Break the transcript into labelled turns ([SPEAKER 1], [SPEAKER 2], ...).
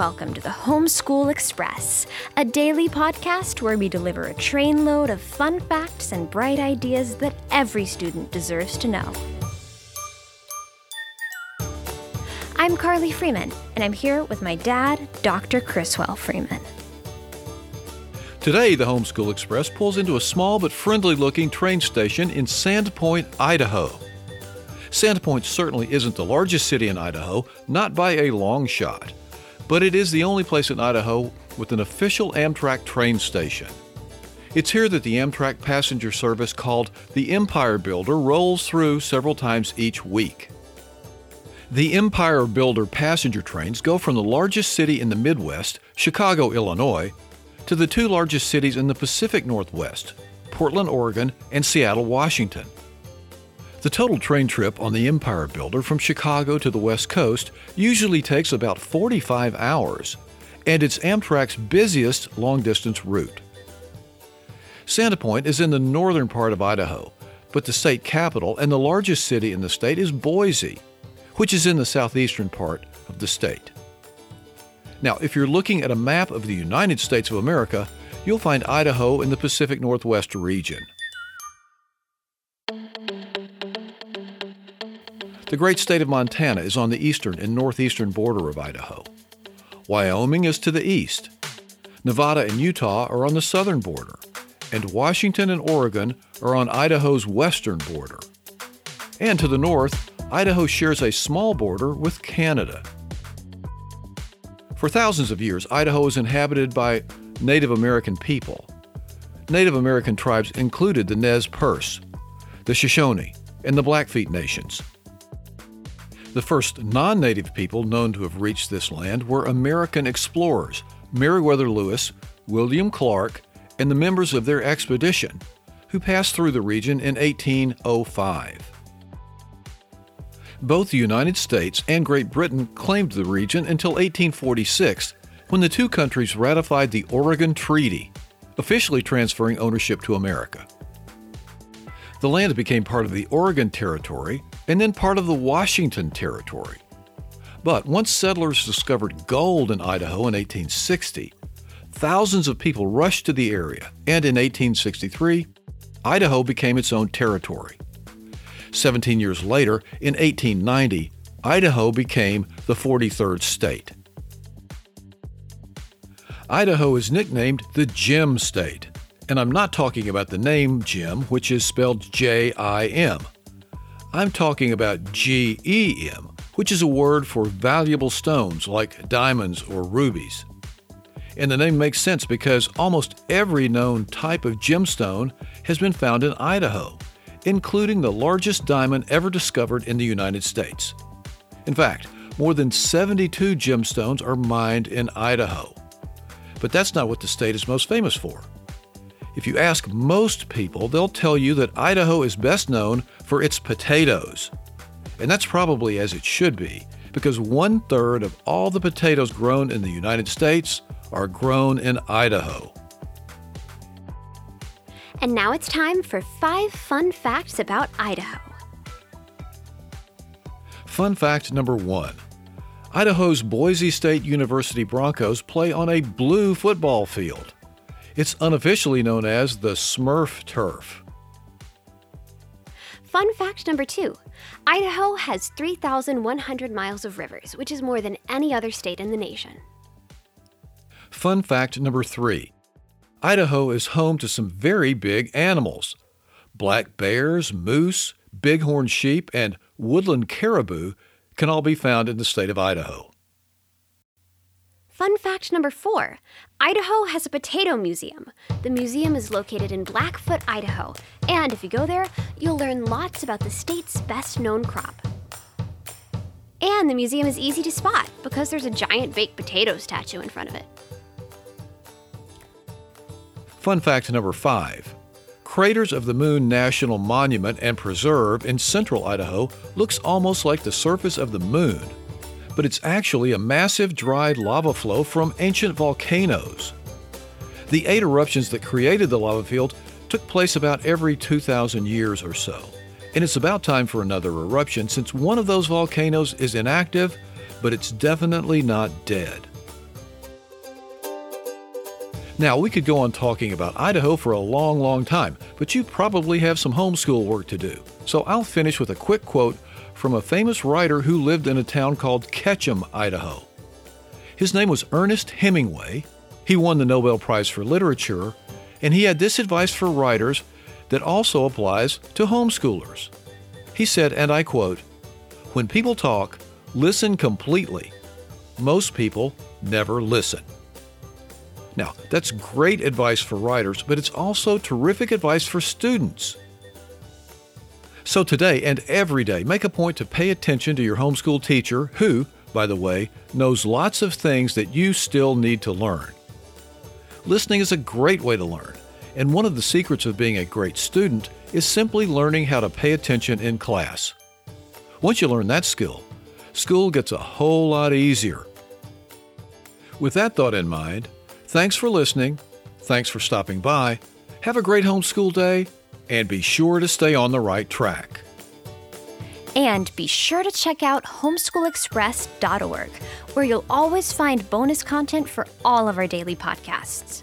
[SPEAKER 1] welcome to the Homeschool Express, a daily podcast where we deliver a trainload of fun facts and bright ideas that every student deserves to know. I'm Carli Freeman, and I'm here with my dad, Dr. Criswell Freeman.
[SPEAKER 2] Today, the Homeschool Express pulls into a small but friendly looking train station in Sandpoint, Idaho. Sandpoint certainly isn't the largest city in Idaho, not by a long shot, but it is the only place in Idaho with an official Amtrak train station. It's here that the Amtrak passenger service called the Empire Builder rolls through several times each week. The Empire Builder passenger trains go from the largest city in the Midwest, Chicago, Illinois, to the two largest cities in the Pacific Northwest, Portland, Oregon, and Seattle, Washington. The total train trip on the Empire Builder from Chicago to the West Coast usually takes about 45 hours, and it's Amtrak's busiest long distance route. Sandpoint is in the northern part of Idaho, but the state capital and the largest city in the state is Boise, which is in the southeastern part of the state. Now, if you're looking at a map of the United States of America, you'll find Idaho in the Pacific Northwest region. The great state of Montana is on the eastern and northeastern border of Idaho. Wyoming is to the east. Nevada and Utah are on the southern border, and Washington and Oregon are on Idaho's western border. And to the north, Idaho shares a small border with Canada. For thousands of years, Idaho was inhabited by Native American people. Native American tribes included the Nez Perce, the Shoshone, and the Blackfeet nations. The first non native people known to have reached this land were American explorers Meriwether Lewis, William Clark, and the members of their expedition, who passed through the region in 1805. Both the United States and Great Britain claimed the region until 1846, when the two countries ratified the Oregon Treaty, officially transferring ownership to America. The land became part of the Oregon Territory and then part of the Washington Territory. But once settlers discovered gold in Idaho in 1860, thousands of people rushed to the area, and in 1863, Idaho became its own territory. 17 years later, in 1890, Idaho became the 43rd state. Idaho is nicknamed the Gem State, and I'm not talking about the name Jim, which is spelled J I M. I'm talking about G E M, which is a word for valuable stones like diamonds or rubies. And the name makes sense because almost every known type of gemstone has been found in Idaho including the largest diamond ever discovered in the United States. In fact, more than 72 gemstones are mined in Idaho. But that's not what the state is most famous for. If you ask most people, they'll tell you that Idaho is best known for its potatoes. And that's probably as it should be, because one third of all the potatoes grown in the United States are grown in Idaho.
[SPEAKER 1] And now it's time for five fun facts about Idaho.
[SPEAKER 2] Fun fact number one Idaho's Boise State University Broncos play on a blue football field. It's unofficially known as the Smurf Turf.
[SPEAKER 1] Fun fact number two Idaho has 3,100 miles of rivers, which is more than any other state in the nation.
[SPEAKER 2] Fun fact number three Idaho is home to some very big animals. Black bears, moose, bighorn sheep, and woodland caribou can all be found in the state of Idaho.
[SPEAKER 1] Fun fact number four Idaho has a potato museum. The museum is located in Blackfoot, Idaho, and if you go there, you'll learn lots about the state's best known crop. And the museum is easy to spot because there's a giant baked potato statue in front of it.
[SPEAKER 2] Fun fact number five Craters of the Moon National Monument and Preserve in central Idaho looks almost like the surface of the moon, but it's actually a massive dried lava flow from ancient volcanoes. The eight eruptions that created the lava field took place about every 2,000 years or so, and it's about time for another eruption since one of those volcanoes is inactive, but it's definitely not dead. Now, we could go on talking about Idaho for a long, long time, but you probably have some homeschool work to do. So I'll finish with a quick quote from a famous writer who lived in a town called Ketchum, Idaho. His name was Ernest Hemingway. He won the Nobel Prize for Literature, and he had this advice for writers that also applies to homeschoolers. He said, and I quote, When people talk, listen completely. Most people never listen. Now, that's great advice for writers, but it's also terrific advice for students. So today and every day, make a point to pay attention to your homeschool teacher who, by the way, knows lots of things that you still need to learn. Listening is a great way to learn, and one of the secrets of being a great student is simply learning how to pay attention in class. Once you learn that skill, school gets a whole lot easier. With that thought in mind, thanks for listening, thanks for stopping by, have a great homeschool day, and be sure to stay on the right track.
[SPEAKER 1] And be sure to check out homeschoolexpress.org, where you'll always find bonus content for all of our daily podcasts.